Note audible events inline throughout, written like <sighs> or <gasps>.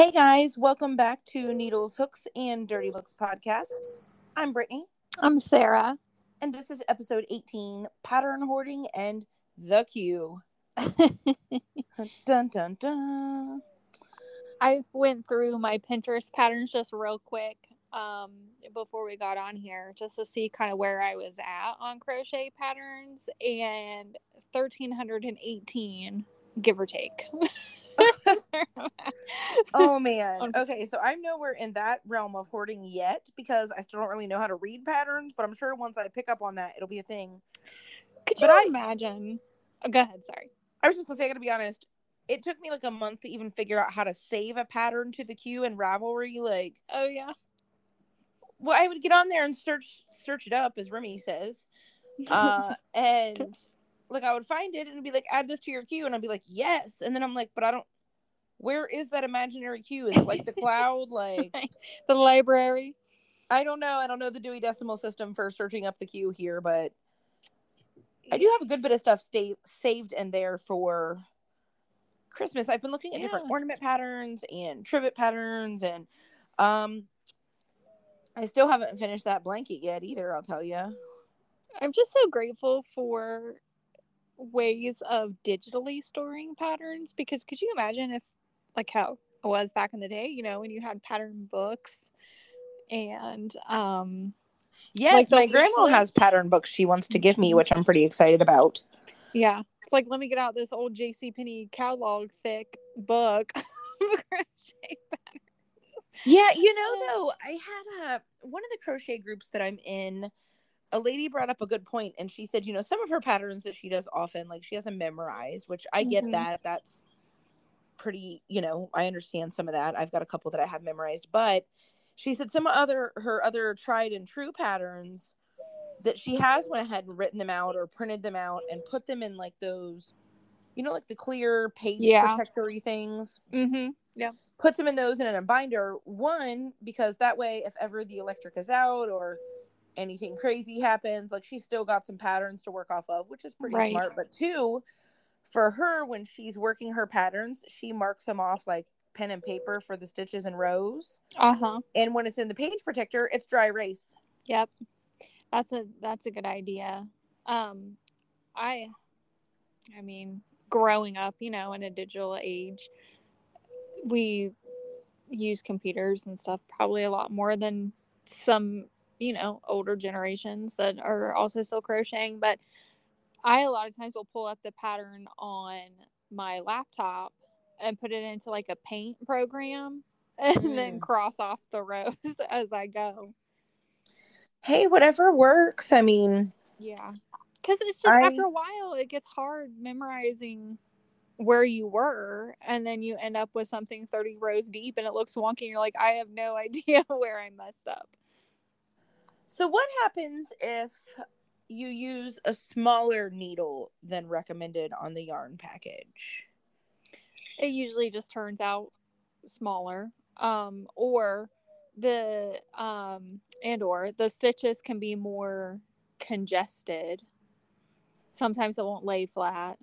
Hey guys, welcome back to Needles, Hooks, and Dirty Looks podcast. I'm Brittany, I'm Sarah. and this is episode 18 Pattern Hoarding and the Queue. Dun dun dun. <laughs> I went through my Pinterest patterns just real quick um, before we got on here, just to see kind of where I was at on crochet patterns, and 1318, give or take. <laughs> Oh man. <laughs> Okay, so I'm nowhere in that realm of hoarding yet because I still don't really know how to read patterns, but I'm sure once I pick up on that, it'll be a thing. Could you But I- imagine? Oh, go ahead. Sorry. I was just gonna say, I gotta be honest. It took me like a month to even figure out how to save a pattern to the queue in Ravelry. Like, Oh yeah. well, I would get on there and search search it up, as Remy says, uh, <laughs> and like I would find it and be like, add this to your queue, and I'd be like, yes, and then I'm like, but I don't. Where is that imaginary queue? Is it like the cloud? Like, <laughs> the library. I don't know. I don't know the Dewey Decimal System for searching up the queue here, but I do have a good bit of stuff stay, saved in there for Christmas. I've been looking at different ornament patterns and trivet patterns, and um, I still haven't finished that blanket yet either. I'll tell you. I'm just so grateful for ways of digitally storing patterns because could you imagine if like how it was back in the day, you know, when you had pattern books and um Yes, the my grandma has pattern books she wants to give me, which I'm pretty excited about. yeah, it's like let me get out this old JC Penney catalog thick book <laughs> of crochet patterns. Yeah, you know though, I had a one of the crochet groups that I'm in. A lady brought up a good point, and she said, you know, some of her patterns that she does often, like she has them memorized, which I get Mhm. that. That's pretty, you know, I understand some of that. I've got a couple that I have memorized, but she said some other her other tried and true patterns that she has went ahead and written them out or printed them out and put them in like those, you know, like the clear page Yeah. protectory things Mm-hmm. Yeah. Puts them in those in a binder one because that way if ever the electric is out or anything crazy happens like she's still got some patterns to work off of which is pretty Right. smart but two for her when she's working her patterns she marks them off like pen and paper for the stitches and rows Uh-huh. and when it's in the page protector it's dry erase Yep. That's a that's a good idea. Um I I mean, growing up, you know, in a digital age, we use computers and stuff probably a lot more than some, you know, older generations that are also still crocheting, but I a lot of times will pull up the pattern on my laptop and put it into like a paint program <laughs> and then Mm. cross off the rows <laughs> as I go. hey whatever works i mean Yeah. Because it's just I- after a while, it gets hard memorizing where you were, and then you end up with something 30 rows deep and it looks wonky, and you're like, I have no <laughs> idea where I messed up. so what happens if you use a smaller needle than recommended on the yarn package It usually just turns out smaller. Um, or the um and or the stitches can be more congested. Sometimes it won't lay flat.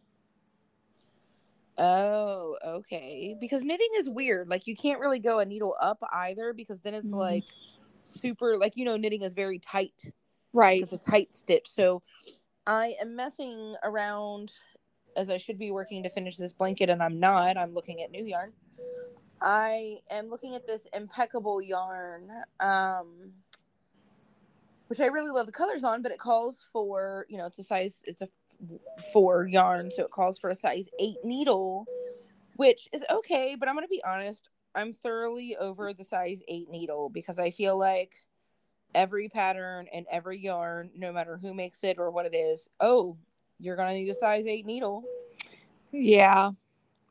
Oh, okay. Because knitting is weird. Like you can't really go a needle up either because then it's Mhm. like super like you know knitting is very tight. Right. It's a tight stitch. So I am messing around as I should be working to finish this blanket and I'm not. I'm looking at new yarn. I am looking at this impeccable yarn um which I really love the colors on, but it calls for, you know, it's a size it's a four yarn, so it calls for a size eight needle, which is okay. But I'm gonna be honest, I'm thoroughly over the size eight needle because I feel like every pattern and every yarn, no matter who makes it or what it is, oh, you're gonna need a size eight needle. Yeah.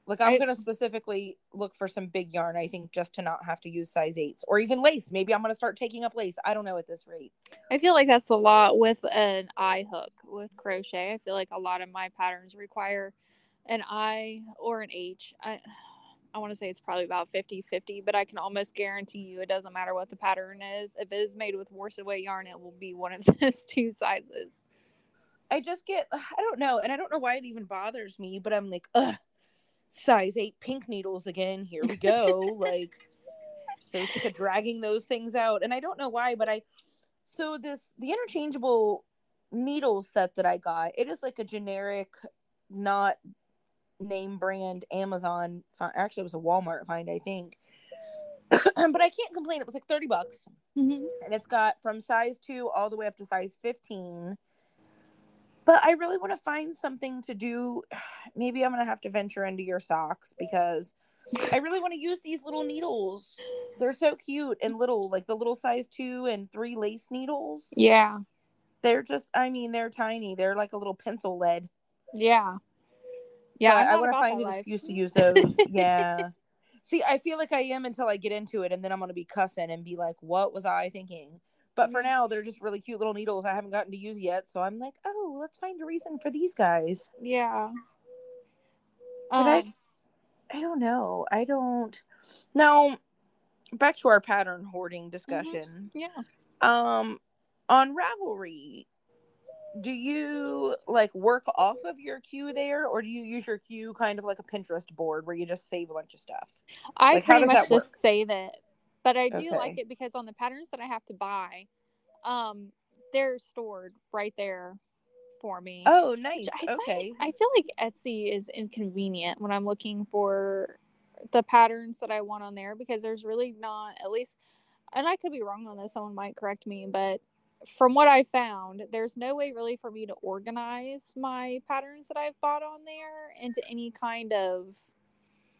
Like I'm I- gonna specifically look for some big yarn, I think, just to not have to use size eights or even lace. Maybe I'm gonna start taking up lace. I don't know at this rate. I feel like that's a lot with an eye hook with crochet. I feel like a lot of my patterns require an I or an H. I I want to say it's probably about 50 50, but I can almost guarantee you it doesn't matter what the pattern is. If it is made with worsted weight yarn, it will be one of <laughs> those two sizes. I just get <sighs> I don't know, and I don't know why it even bothers me, but I'm like, ugh. size eight pink needles again. Here we go. <laughs> like, so sick of dragging those things out. And I don't know why, but I, so this, the interchangeable needle set that I got, it is like a generic, not name brand Amazon. Actually, it was a Walmart find, I think. <clears throat> but I can't complain. It was like 30 bucks. Mm-hmm. And it's got from size two all the way up to size 15 but I really want to find something to do. <sighs> Maybe I'm going to have to venture into your socks because I really want to use these little needles. They're so cute and little, like the little size two and three lace needles. Yeah. They're just, I mean, they're tiny. They're like a little pencil lead. Yeah. Yeah. I want to find an excuse to use those. <laughs> yeah. See, I feel like I am until I get into it, and then I'm going to be cussing and be like, what was I thinking? But for mm-hmm. now, they're just really cute little needles I haven't gotten to use yet. So I'm like, oh, let's find a reason for these guys. Yeah. But um, I, I don't know. I don't. Now, back to our pattern hoarding mm-hmm. discussion. Mm-hmm. Yeah. Um, on Ravelry, do you like work off of your queue there, or do you use your queue kind of like a Pinterest board where you just save a bunch of stuff? I like, pretty much just save it but I do okay. like it because on the patterns that I have to buy, um, they're stored right there for me. Oh, nice. I okay. Find, I feel like Etsy is inconvenient when I'm looking for the patterns that I want on there because there's really not at least and I could be wrong on this, someone might correct me, but from what I found, there's no way really for me to organize my patterns that I've bought on there into any kind of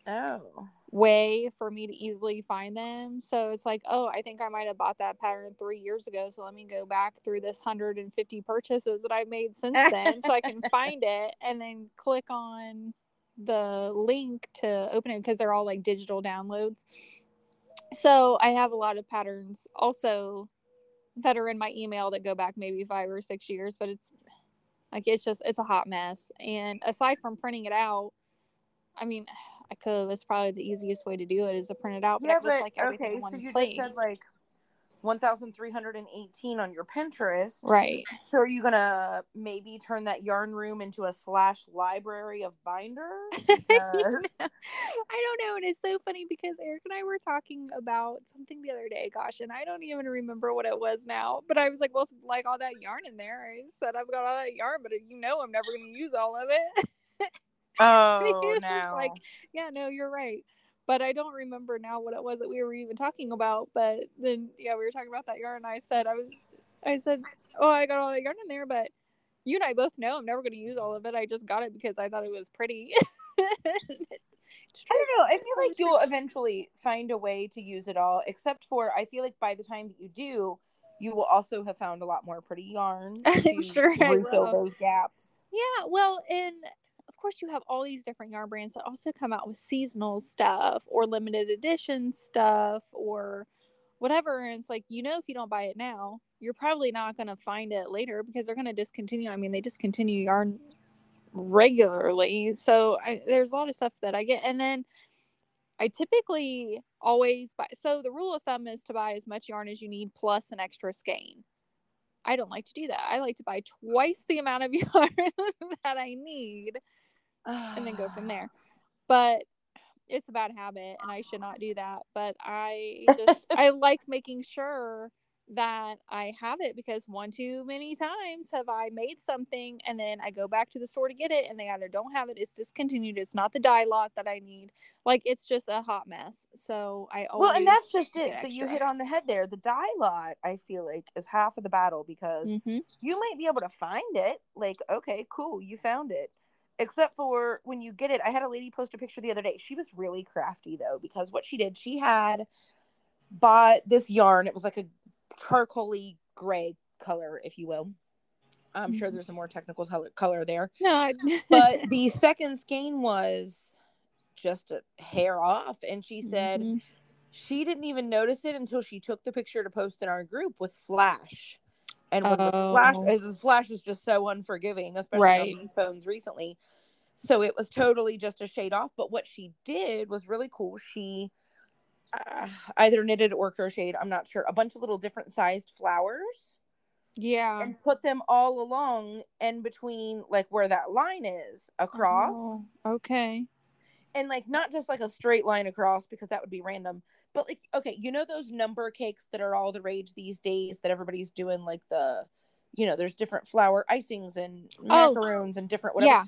oh way for me to easily find them. So it's like, oh, I think I might have bought that pattern three years ago. So let me go back through this 150 purchases that I've made since then so I can <laughs> find it and then click on the link to open it because they're all like digital downloads. So I have a lot of patterns also that are in my email that go back maybe five or six years, but it's like it's just it's a hot mess. And aside from printing it out, I mean, <sighs> I could. It's probably the easiest way to do it is to print it out. But yeah, I just but, like everything okay, in one so you place. just said like 1318 on your Pinterest. Right. So are you going to maybe turn that yarn room into a slash library of binders? <laughs> Because... <laughs> I don't know. And it's so funny because Eric and I were talking about something the other day. Gosh, and I don't even remember what it was now. But I was like, well, like all that yarn in there. I said, I've got all that yarn, but uh, you know, I'm never going to use all of it. <laughs> Oh, no. like, yeah, no, you're right. But I don't remember now what it was that we were even talking about. But then, yeah, we were talking about that yarn. I said, I was, I said, oh, I got all that yarn in there, but you and I both know I'm never going to use all of it. I just got it because I thought it was pretty. <laughs> I don't know. I feel like you'll eventually find a way to use it all, except for I feel like by the time that you do, you will also have found a lot more pretty yarn. <laughs> I'm sure refill those gaps. Yeah, well, and course you have all these different yarn brands that also come out with seasonal stuff or limited edition stuff or whatever and it's like you know if you don't buy it now you're probably not going to find it later because they're going to discontinue i mean they discontinue yarn regularly so I, there's a lot of stuff that i get and then i typically always buy so the rule of thumb is to buy as much yarn as you need plus an extra skein. I don't like to do that. I like to buy twice the amount of <laughs> yarn that i need and then go from there. <sighs> But it's a bad habit and I should not do that. But I <laughs> just I like making sure that I have it because one too many times have I made something and then I go back to the store to get it and they either don't have it, it's discontinued, it's not the dye lot that I need. Like it's just a hot mess. So I always Well and that's just it. So you hit on the head there. The dye lot I feel like is half of the battle because mm-hmm. you might be able to find it. Like, okay, cool, you found it except for when you get it i had a lady post a picture the other day. She was really crafty though because what she did she had bought this yarn. It was like a charcoaly gray color if you will. I'm sure mm-hmm. there's a more technical color there. No <laughs> but <laughs> the second skein was just a hair off and she said mm-hmm. she didn't even notice it until she took the picture to post in our group with flash and when oh. the flash, the flash is just so unforgiving, especially right. on these phones recently. So it was totally just a shade off. But what she did was really cool. She uh, either knitted or crocheted, I'm not sure, a bunch of little different sized flowers. Yeah. And put them all along and between like where that line is across. Oh, okay. and like not just like a straight line across because that would be random but like okay you know those number cakes that are all the rage these days that everybody's doing like the you know there's different flower icings and Oh. macaroons and different whatever Yeah.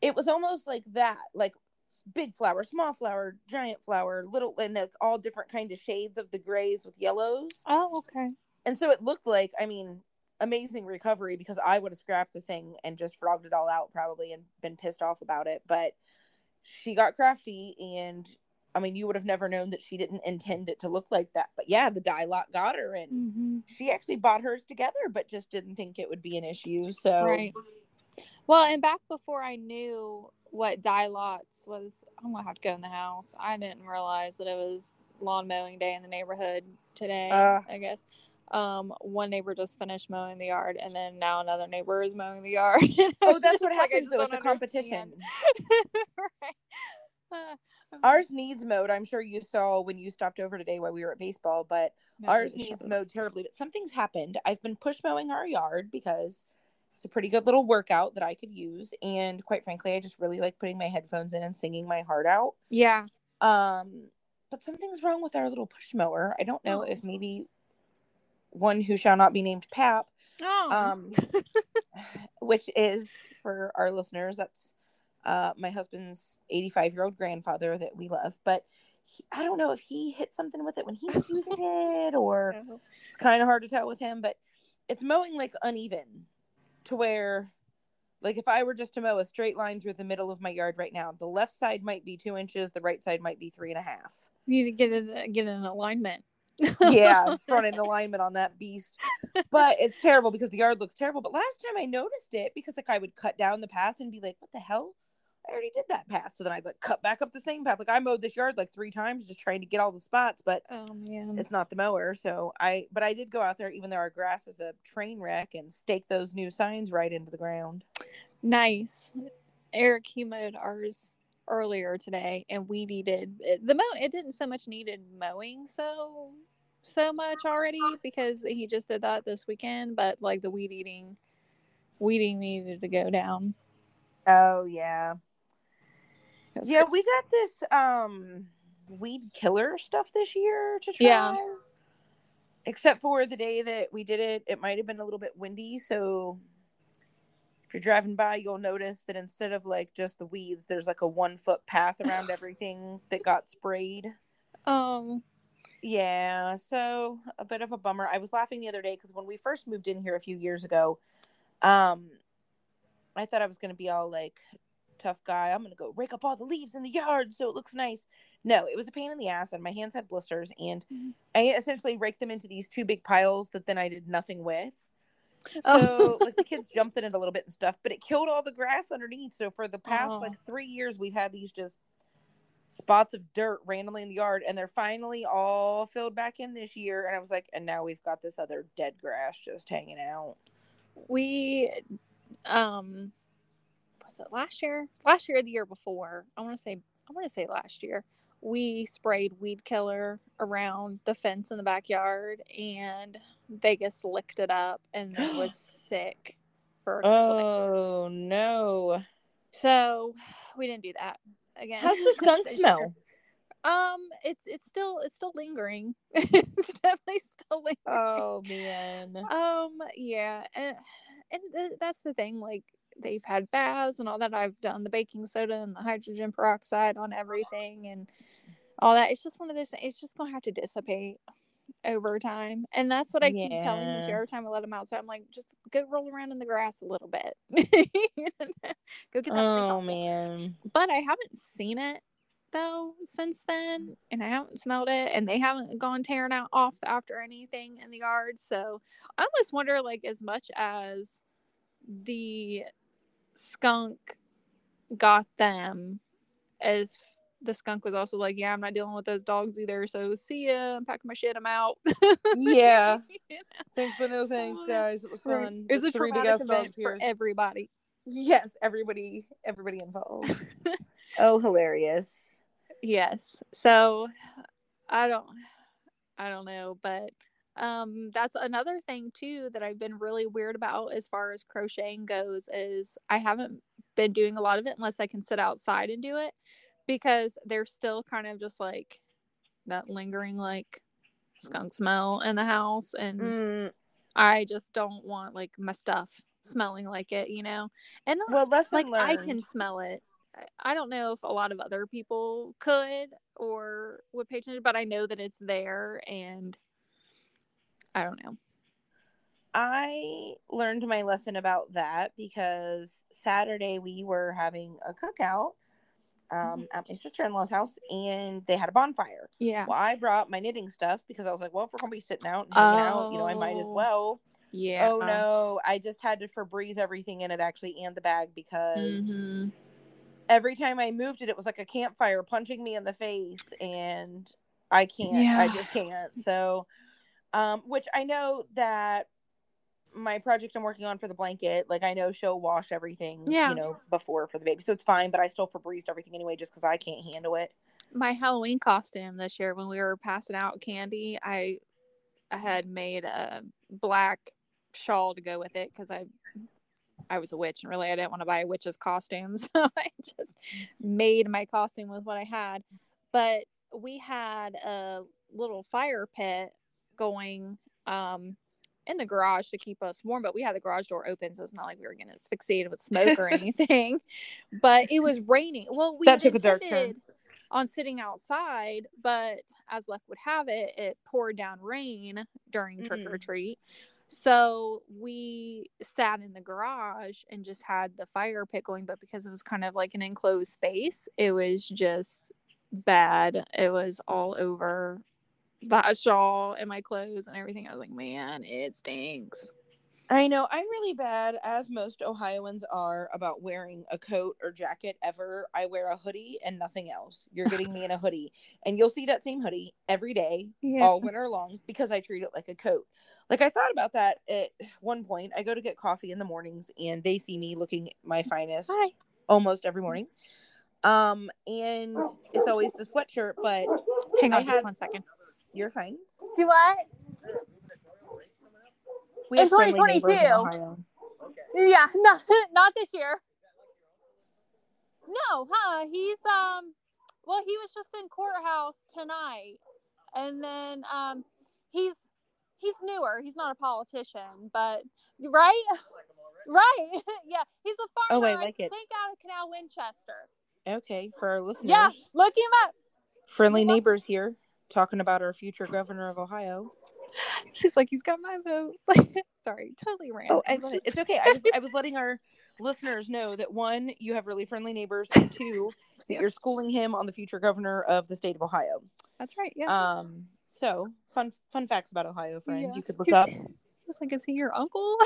it was almost like that like big flower small flower giant flower little and like all different kind of shades of the grays with yellows Oh, okay. and so it looked like i mean amazing recovery because i would have scrapped the thing and just frogged it all out probably and been pissed off about it but she got crafty and i mean you would have never known that she didn't intend it to look like that but yeah the dye lot got her and hmm she actually bought hers together but just didn't think it would be an issue so Right. Well, and back before I knew what dye lots was, I'm gonna have to go in the house. I didn't realize that it was lawn mowing day in the neighborhood today. Uh. I guess. Um, one neighbor just finished mowing the yard, and then now another neighbor is mowing the yard. <laughs> oh that's what It's like, happens though it's a competition <laughs> right. <laughs> Ours needs mowed. i'm sure you saw when you stopped over today while we were at baseball but ours really needs mowed terribly but something's happened i've been push mowing our yard because it's a pretty good little workout that i could use and quite frankly i just really like putting my headphones in and singing my heart out Yeah. um but something's wrong with our little push mower i don't know Oh. if maybe one who shall not be named pap Oh. um <laughs> which is for our listeners that's uh my husband's 85 year old grandfather that we love but he, i don't know if he hit something with it when he was using it or <laughs> No. it's kind of hard to tell with him but it's mowing like uneven to where like if i were just to mow a straight line through the middle of my yard right now the left side might be two inches the right side might be three and a half You need to get it get an alignment. yeah, <laughs> front end alignment on that beast. But it's terrible because the yard looks terrible. But last time I noticed it because like I would cut down the path and be like, what the hell? I already did that path. So then I'd like cut back up the same path. Like I mowed this yard like three times just trying to get all the spots, but Oh man. it's not the mower. So I but I did go out there even though our grass is a train wreck and stake those new signs right into the ground. Nice. Eric he mowed ours earlier today and we needed it- the mow it didn't so much needed mowing so so much already because he just did that this weekend, but like the weed eating weeding needed to go down. Oh yeah. Yeah, good. we got this um weed killer stuff this year to try. Yeah. Except for the day that we did it, it might have been a little bit windy, so if you're driving by, you'll notice that instead of like just the weeds, there's like a one foot path around <sighs> everything that got sprayed. Um Yeah, so a bit of a bummer. I was laughing the other day because when we first moved in here a few years ago, um, I thought I was gonna be all like tough guy. I'm gonna go rake up all the leaves in the yard so it looks nice. No, it was a pain in the ass, and my hands had blisters, and Mhm. I essentially raked them into these two big piles that then I did nothing with. So Oh. like the kids jumped in it a little bit and stuff, but it killed all the grass underneath. So for the past Oh. like three years, we've had these just spots of dirt randomly in the yard, and they're finally all filled back in this year. And I was like, and now we've got this other dead grass just hanging out. we um was it last year last year or the year before i want to say i want to say last year we sprayed weed killer around the fence in the backyard and vegas licked it up and then was <gasps> sick for a couple days. Oh no! so we didn't do that again How's the <laughs> skunk smell? year. um it's it's still it's still lingering <laughs> it's definitely still lingering Oh man! Um, yeah, and, and th- that's the thing. Like they've had baths and all that. I've done the baking soda and the hydrogen peroxide on everything and all that. It's just one of those. things. It's just gonna have to dissipate over time, and that's what I keep telling them to every time I let them outside. I'm like, just go roll around in the grass a little bit. <laughs> go get that. Oh man! But I haven't seen it though since then, and I haven't smelled it, and they haven't gone tearing out off after anything in the yard. So I almost wonder, like, as much as the skunk got them, if the skunk was also like, "Yeah, I'm not dealing with those dogs either." So see ya. I'm packing my shit. I'm out. Yeah. You <laughs> know? Thanks, but no thanks, guys. It was fun. It was a three big ass event dogs for everybody. Yes, everybody, everybody involved. <laughs> oh, hilarious. yes so i don't i don't know but um that's another thing too that i've been really weird about as far as crocheting goes is i haven't been doing a lot of it unless i can sit outside and do it because there's still kind of just like that lingering like skunk smell in the house and Mm, I just don't want like my stuff smelling like it, you know. And well, lesson like learned. I can smell it. I- I don't know if a lot of other people could or would pay attention, but I know that it's there and I don't know. I learned my lesson about that because Saturday we were having a cookout um, at my sister in law's house and they had a bonfire. Yeah. Well, I brought my knitting stuff because I was like, well, if we're going to be sitting out and hanging out, you know, I might as Oh. well. Yeah. Oh, no. I just had to Febreze everything in it actually and the bag because Mhm. every time I moved it, it was like a campfire punching me in the face, and I can't. I just can't. <laughs> So, um, which I know that my project I'm working on for the blanket, like I know she'll wash everything, Yeah. you know, before for the baby, so it's fine. But I still Febrezed everything anyway, just because I can't handle it. My Halloween costume this year when we were passing out candy, I I had made a black shawl to go with it because I I was a witch and really I didn't want to buy a witch's costume. <laughs> So I just made my costume with what I had. But we had a little fire pit going um in the garage to keep us warm, but we had the garage door open, so it's not like we were getting asphyxiated with smoke or <laughs> anything. but it was raining. Well, we That took a dark turn. on sitting outside, but as luck would have it, it poured down rain during trick or Mm. treat. So we sat in the garage and just had the fire pit going, but because it was kind of like an enclosed space, it was just bad. It was all over that shawl and my clothes and everything. I was like, man, it stinks. I know I'm really bad, as most Ohioans are, about wearing a coat or jacket ever. I wear a hoodie and nothing else. You're getting me in a hoodie, <laughs> and you'll see that same hoodie every day Yeah. all winter long because I treat it like a coat. Like I thought about that at one point. I go to get coffee in the mornings and they see me looking my finest Hi. almost every morning. Um, and it's always the sweatshirt, but Hang on just one second. You're fine. Do what? We In have friendly neighbors in 2022. Yeah, <laughs> not not this year. No, huh? He's um well he was just in courthouse tonight. And then um he's he's newer. He's not a politician, but right? <laughs> right. <laughs> yeah. He's a farmer. Oh, I like it. think out of Canal Winchester. Okay, for our listeners, Yeah, look him up. friendly neighbors here talking about our future governor of Ohio. He's like, he's got my vote. <laughs> Sorry, totally random. Oh, I love it. It's okay. I was I was letting our <laughs> listeners know that one, you have really friendly neighbors, and two, that you're schooling him on the future governor of the state of Ohio. That's right. Yeah. Um, so fun fun facts about Ohio, friends. Yeah. You could look He- up. <laughs> He was like, is he your uncle?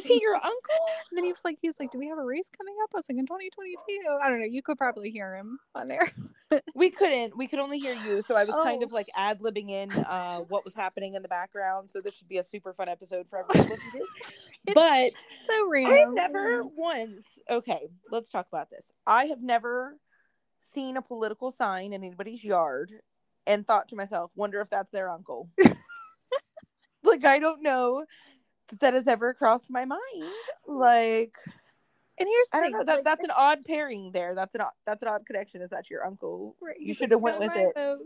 Is he <laughs> your uncle? And then he was like, he's like, do we have a race coming up? I was like, in 2022. I don't know. You could probably hear him on there. <laughs> We couldn't. We could only hear you. So I was kind Oh. of like ad libbing in uh, <laughs> what was happening in the background. So this should be a super fun episode for everyone to listen to. But so random. I've never once. Okay, let's talk about this. I have never seen a political sign in anybody's yard and thought to myself, "Wonder if that's their uncle." like I don't know that that has ever crossed my mind. Like And here's the I don't thing, know that like, that's an odd pairing there. That's an odd, that's an odd connection. Is that your uncle? right, You should have went with it. vote."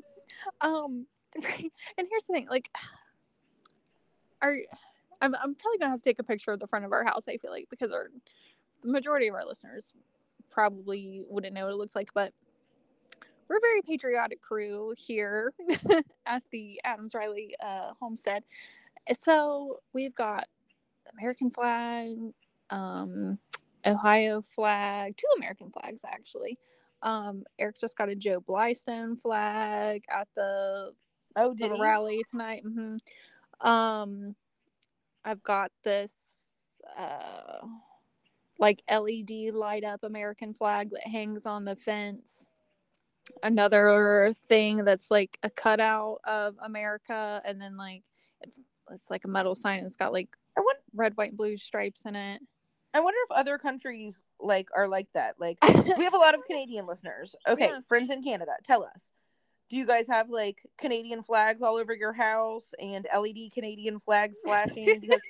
Um, <laughs> and here's the thing, like, are I'm I'm probably gonna have to take a picture of the front of our house. I feel like because our the majority of our listeners probably wouldn't know what it looks like, but we're a very patriotic crew here <laughs> at the Adams Riley uh, homestead. So we've got American flag, um, Ohio flag, two American flags actually. Um, Eric just got a Joe Blystone flag at the Oh, did rally tonight. hmm Um, I've got this uh, like LED light up American flag that hangs on the fence. Another thing that's like a cutout of America, and then like it's it's like a metal sign. And it's got like I wonder, red, white, and blue stripes in it. I wonder if other countries like are like that. Like <laughs> we have a lot of Canadian listeners. Okay, Yeah. friends in Canada, tell us. Do you guys have like Canadian flags all over your house and LED Canadian flags flashing? <laughs> Because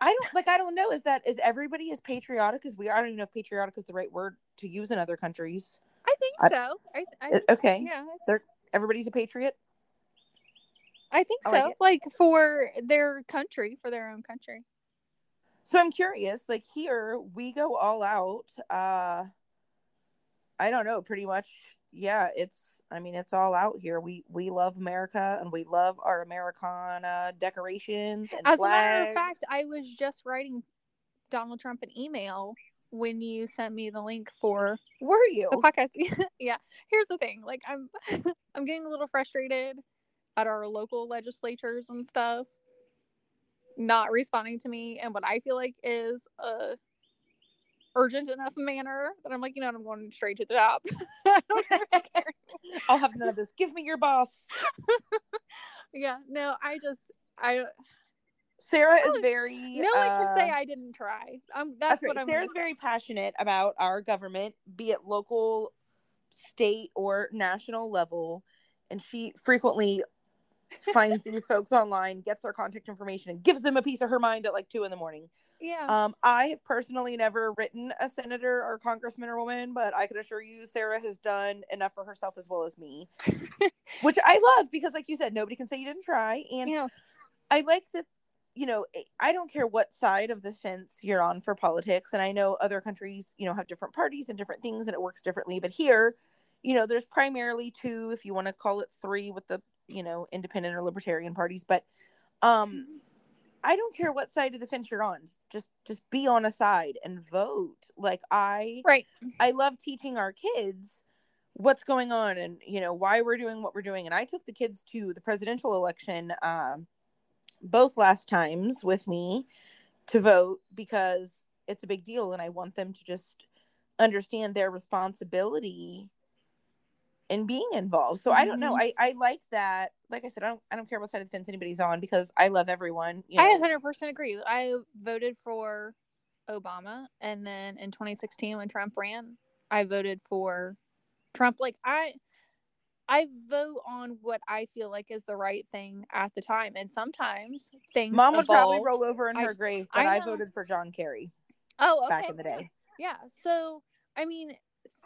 I don't like I don't know. Is that is everybody as patriotic as we are? I don't even know if patriotic is the right word to use in other countries. I think I- so. I, I Uh, Okay, yeah, everybody's a patriot. I think I so. like Like, for their country, for their own country. So I'm curious, like here we go all out. Uh I don't know, pretty much yeah, it's I mean it's all out here. We we love America and we love our Americana decorations and As flags. a matter of fact, I was just writing Donald Trump an email when you sent me the link for were you? the podcast. <laughs> yeah. Here's the thing. Like I'm <laughs> I'm getting a little frustrated at our local legislatures and stuff not responding to me and what I feel like is a urgent enough manner that I'm like, you know, I'm going straight to the top. I don't really care. I'll have none of this. Give me your boss. <laughs> yeah, no, I just I Sarah is very no one can say uh, I didn't try. Um that's, That's right. what I'm Sarah's gonna very passionate about our government, be it local, state, or national level. And she frequently finds these folks online, gets their contact information, and gives them a piece of her mind at like two in the morning. Yeah. Um, I have personally never written a senator or congressman or woman, but I can assure you Sarah has done enough for herself as well as me. <laughs> which I love because, like you said, nobody can say you didn't try. And yeah. I like that, you know, I don't care what side of the fence you're on for politics. And I know other countries, you know, have different parties and different things and it works differently. But here, you know, there's primarily two, if you want to call it three with the, you know, independent or libertarian parties. But um I don't care what side of the fence you're on. Just just be on a side and vote. Like I Right. I love teaching our kids what's going on and you know why we're doing what we're doing. And I took the kids to the presidential election um, both last times with me to vote because it's a big deal, and I want them to just understand their responsibility in being involved. So I don't know. Mhm. I I like that. Like I said, I don't I don't care what side of the fence anybody's on because I love everyone. You I 100% agree. I voted for Obama and then in 2016 when Trump ran, I voted for Trump like I I vote on what I feel like is the right thing at the time and sometimes things Mom would probably roll over in I- her grave, but I I, voted for John Kerry Oh, okay. back in the day. Yeah. So, I mean,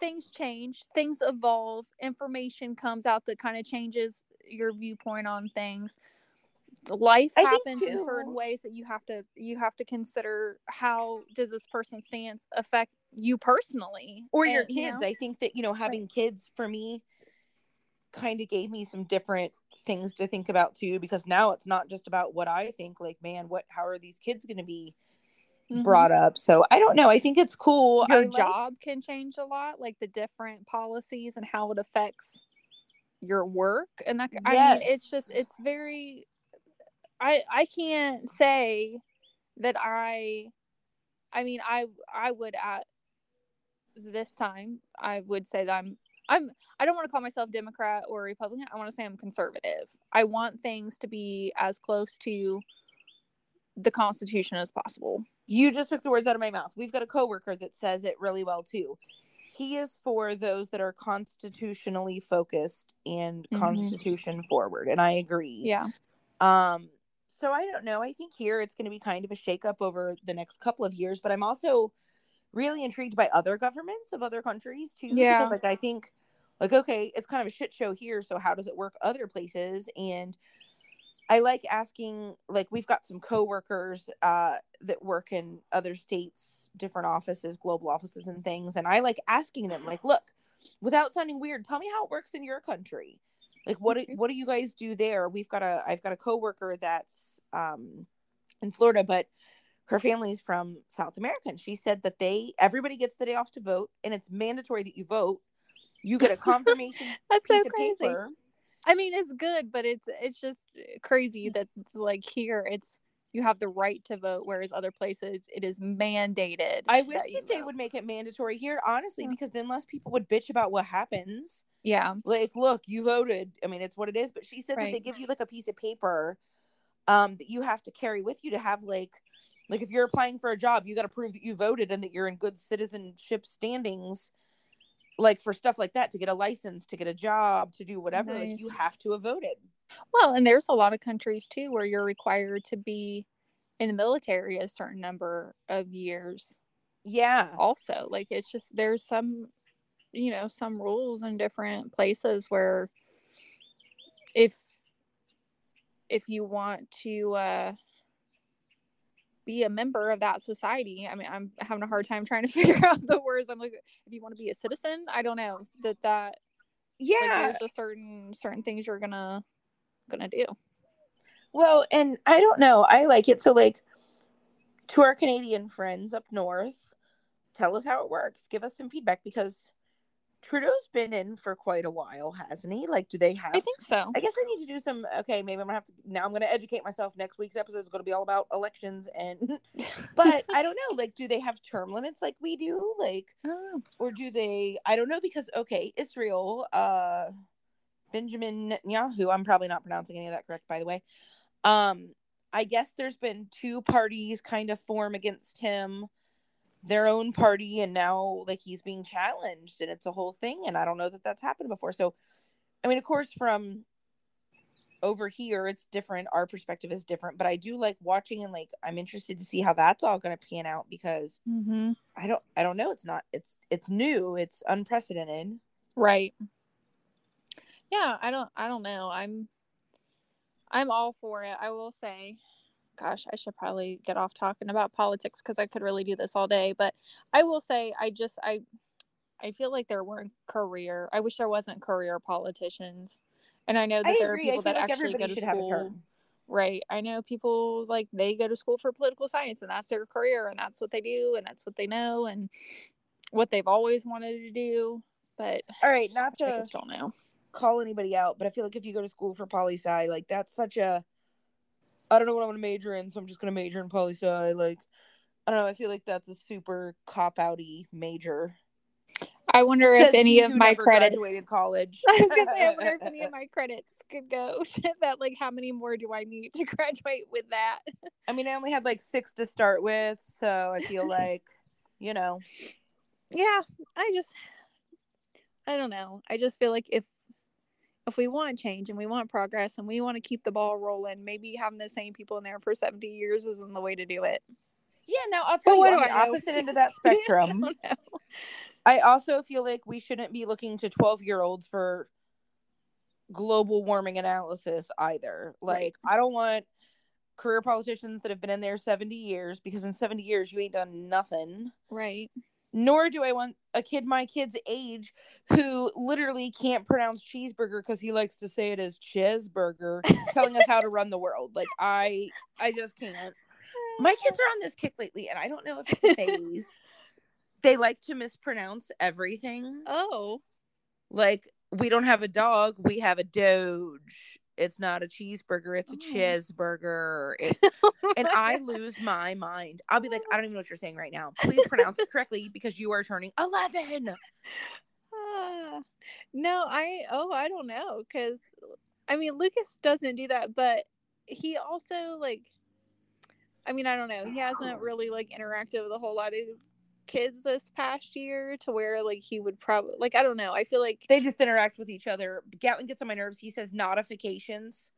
things change, things evolve, information comes out that kind of changes your viewpoint on things. Life I happens in certain ways that you have to you have to consider how does this person's stance affect you personally or your And, you kids. know, I think that you know having kids for me kind of gave me some different things to think about too because now it's not just about what I think like man what how are these kids going to be mhm. brought up so I don't know I think it's cool your I like- job can change a lot like the different policies and how it affects your work and that i mean it's just it's very i i can't say that i i mean i i would at this time i would say that i'm i'm i don't want to call myself democrat or republican i want to say i'm conservative i want things to be as close to the constitution as possible you just took the words out of my mouth we've got a coworker that says it really well too he is for those that are constitutionally focused and Mhm. constitution forward and I agree yeah Um, so I don't know. I think here it's going to be kind of a shakeup over the next couple of years, but I'm also really intrigued by other governments of other countries too. Yeah. Because like I think, like okay, it's kind of a shit show here. So how does it work other places? And I like asking. Like we've got some coworkers uh, that work in other states, different offices, global offices, and things. And I like asking them, like, look, without sounding weird, tell me how it works in your country like what do, what do you guys do there we've got a i've got a coworker that's um in florida but her family's from south america and she said that they everybody gets the day off to vote and it's mandatory that you vote you get a <laughs> confirmation that's piece so of crazy paper I mean, it's good, but it's it's just crazy that like here it's you have the right to vote, whereas other places it is mandated. i wish you that they vote. would make it mandatory here honestly Yeah. because then less people would bitch about what happens Yeah, like look you voted i mean it's what it is but she said that they give you like a piece of paper um that you have to carry with you to have like like if you're applying for a job you got to prove that you voted and that you're in good citizenship standings like for stuff like that to get a license to get a job to do whatever like you have to have voted well, and there's a lot of countries too where you're required to be in the military a certain number of years. yeah Also, like it's just there's some you know some rules in different places where if if you want to uh be a member of that society. I mean i'm having a hard time trying to <laughs> figure out the words. I'm like if you want to be a citizen i don't know that that yeah. like, there's a certain certain things you're gonna gonna do. Well and i don't know i like it so like to our canadian friends up north tell us how it works give us some feedback because Trudeau's been in for quite a while, hasn't he? Like, do they have? i think so I guess I need to do some. Okay, maybe I'm gonna have to. Now I'm gonna educate myself. Next week's episode is gonna be all about elections, and <laughs> but I don't know. Like, do they have term limits like we do? Like, I don't know. or do they? I don't know because okay, Israel, uh, Benjamin Netanyahu. I'm probably not pronouncing any of that correct, by the way. Um, I guess there's been two parties kind of form against him their own party and now like he's being challenged and it's a whole thing and i don't know that that's happened before. So i mean of course from over here it's different. Our perspective is different but i do like watching and like i'm interested to see how that's all going to pan out because mm-hmm. i don't i don't know. It's not it's it's new. It's unprecedented. Right. Yeah i don't i don't know. I'm i'm all for it i will say gosh i should probably get off talking about politics because i could really do this all day but i will say i just i i feel like there weren't career i wish there wasn't career politicians and i know that i there are agree i people that like actually go to should have a school right i know people like they go to school for political science and that's their career and that's what they do and that's what they know and what they've always wanted to do but all right not i to just don't know. call anybody out but i feel like if you go to school for poli sci like that's such a i don't know what i'm going to major in so i'm just going to major in poli sci like i don't know i feel like that's a super cop outy major i wonder Says if any of my credits graduated college <laughs> I was gonna say, I wonder if <laughs> any of my credits could go <laughs> that. Like, how many more do I need to graduate with that? I mean, I only had like six to start with, so I feel like, you know, Yeah, I just, I don't know. I just feel like if if we want change and we want progress and we want to keep the ball rolling, maybe having the same people in there for seventy years isn't the way to do it. yeah. no, I'll But tell you what on the opposite end of <laughs> that spectrum. don't. I also feel like we shouldn't be looking to 12 year olds for global warming analysis either. Like, I don't want career politicians that have been in there 70 years because in 70 years you ain't done nothing. Right. Nor do I want a kid my kid's age who literally can't pronounce cheeseburger because he likes to say it as cheeseburger telling us how to run the world. Like I I just can't. My kids are on this kick lately and I don't know if it's a phase. <laughs> they like to mispronounce everything. Oh. Like we don't have a dog, we have a doge. It's not a cheeseburger, it's a Oh. cheeseburger. It's <laughs> and I lose my mind. I'll be like, I don't even know what you're saying right now. Please pronounce it correctly because you are turning 11. Ah. no, I oh I don't know because I mean Lucas doesn't do that, but he also like I mean I don't know he hasn't really like interacted with a whole lot of kids this past year to where like he would probably like I don't know I feel like They just interact with each other. Gatlin gets on my nerves. He says notifications.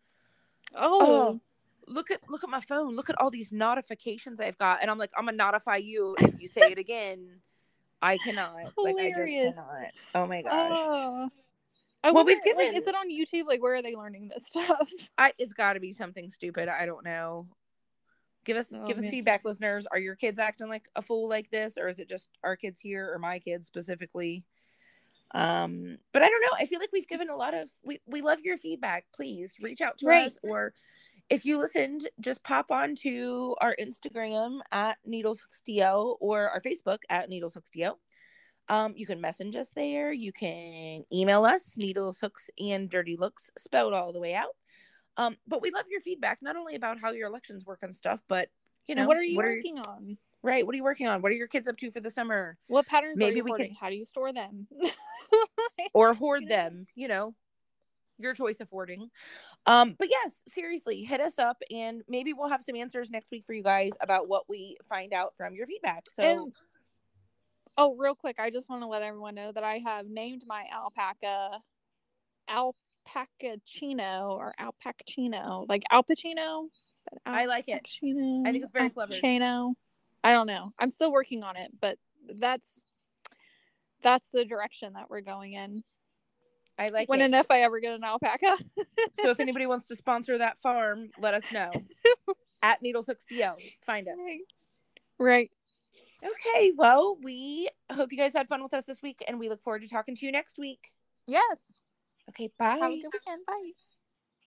Oh. oh, look at look at my phone. Look at all these notifications I've got. And I'm like, I'm gonna notify you if you say it again. I cannot. Like I just Hilarious. cannot. Oh my gosh. oh. I Well, wonder, we've like, given- is it on YouTube? Like, where are they learning this <laughs> stuff? I it's gotta be something stupid. I don't know. Give us Oh, give us man. feedback, listeners. Are your kids acting like a fool like this, or is it just our kids here or my kids specifically? Um, but I don't know. I feel like we've given a lot of we we love your feedback. Please reach out to Right. us or if you listened, just pop on to our Instagram at needleshooksdl or our Facebook at needleshooksdl. Um, you can message us there. You can email us needles, hooks, and dirty looks spelled all the way out. Um, but we love your feedback, not only about how your elections work and stuff, but you know, and what are you working on? right? What are you working on? What are your kids up to for the summer? What patterns Maybe are you we hoarding? How do you store them? <laughs> Or hoard them, you know, your choice of hoarding. Um, but yes, seriously, hit us up and maybe we'll have some answers next week for you guys about what we find out from your feedback. So And oh, real quick, I just want to let everyone know that I have named my alpaca alpaca Alpacachino or Alpacachino, like Al Pacino. but I like it. Alpacino, I think it's very clever. Alpacino. I don't know. I'm still working on it, but that's that's the direction that we're going in. I like when it. and if I ever get an alpaca. so if anybody wants to sponsor that farm, let us know. <laughs> At Needles Hooks oh. DL. Find us. Right. Okay, well, we hope you guys had fun with us this week and we look forward to talking to you next week. Yes. Okay, bye. Have a good weekend. Bye.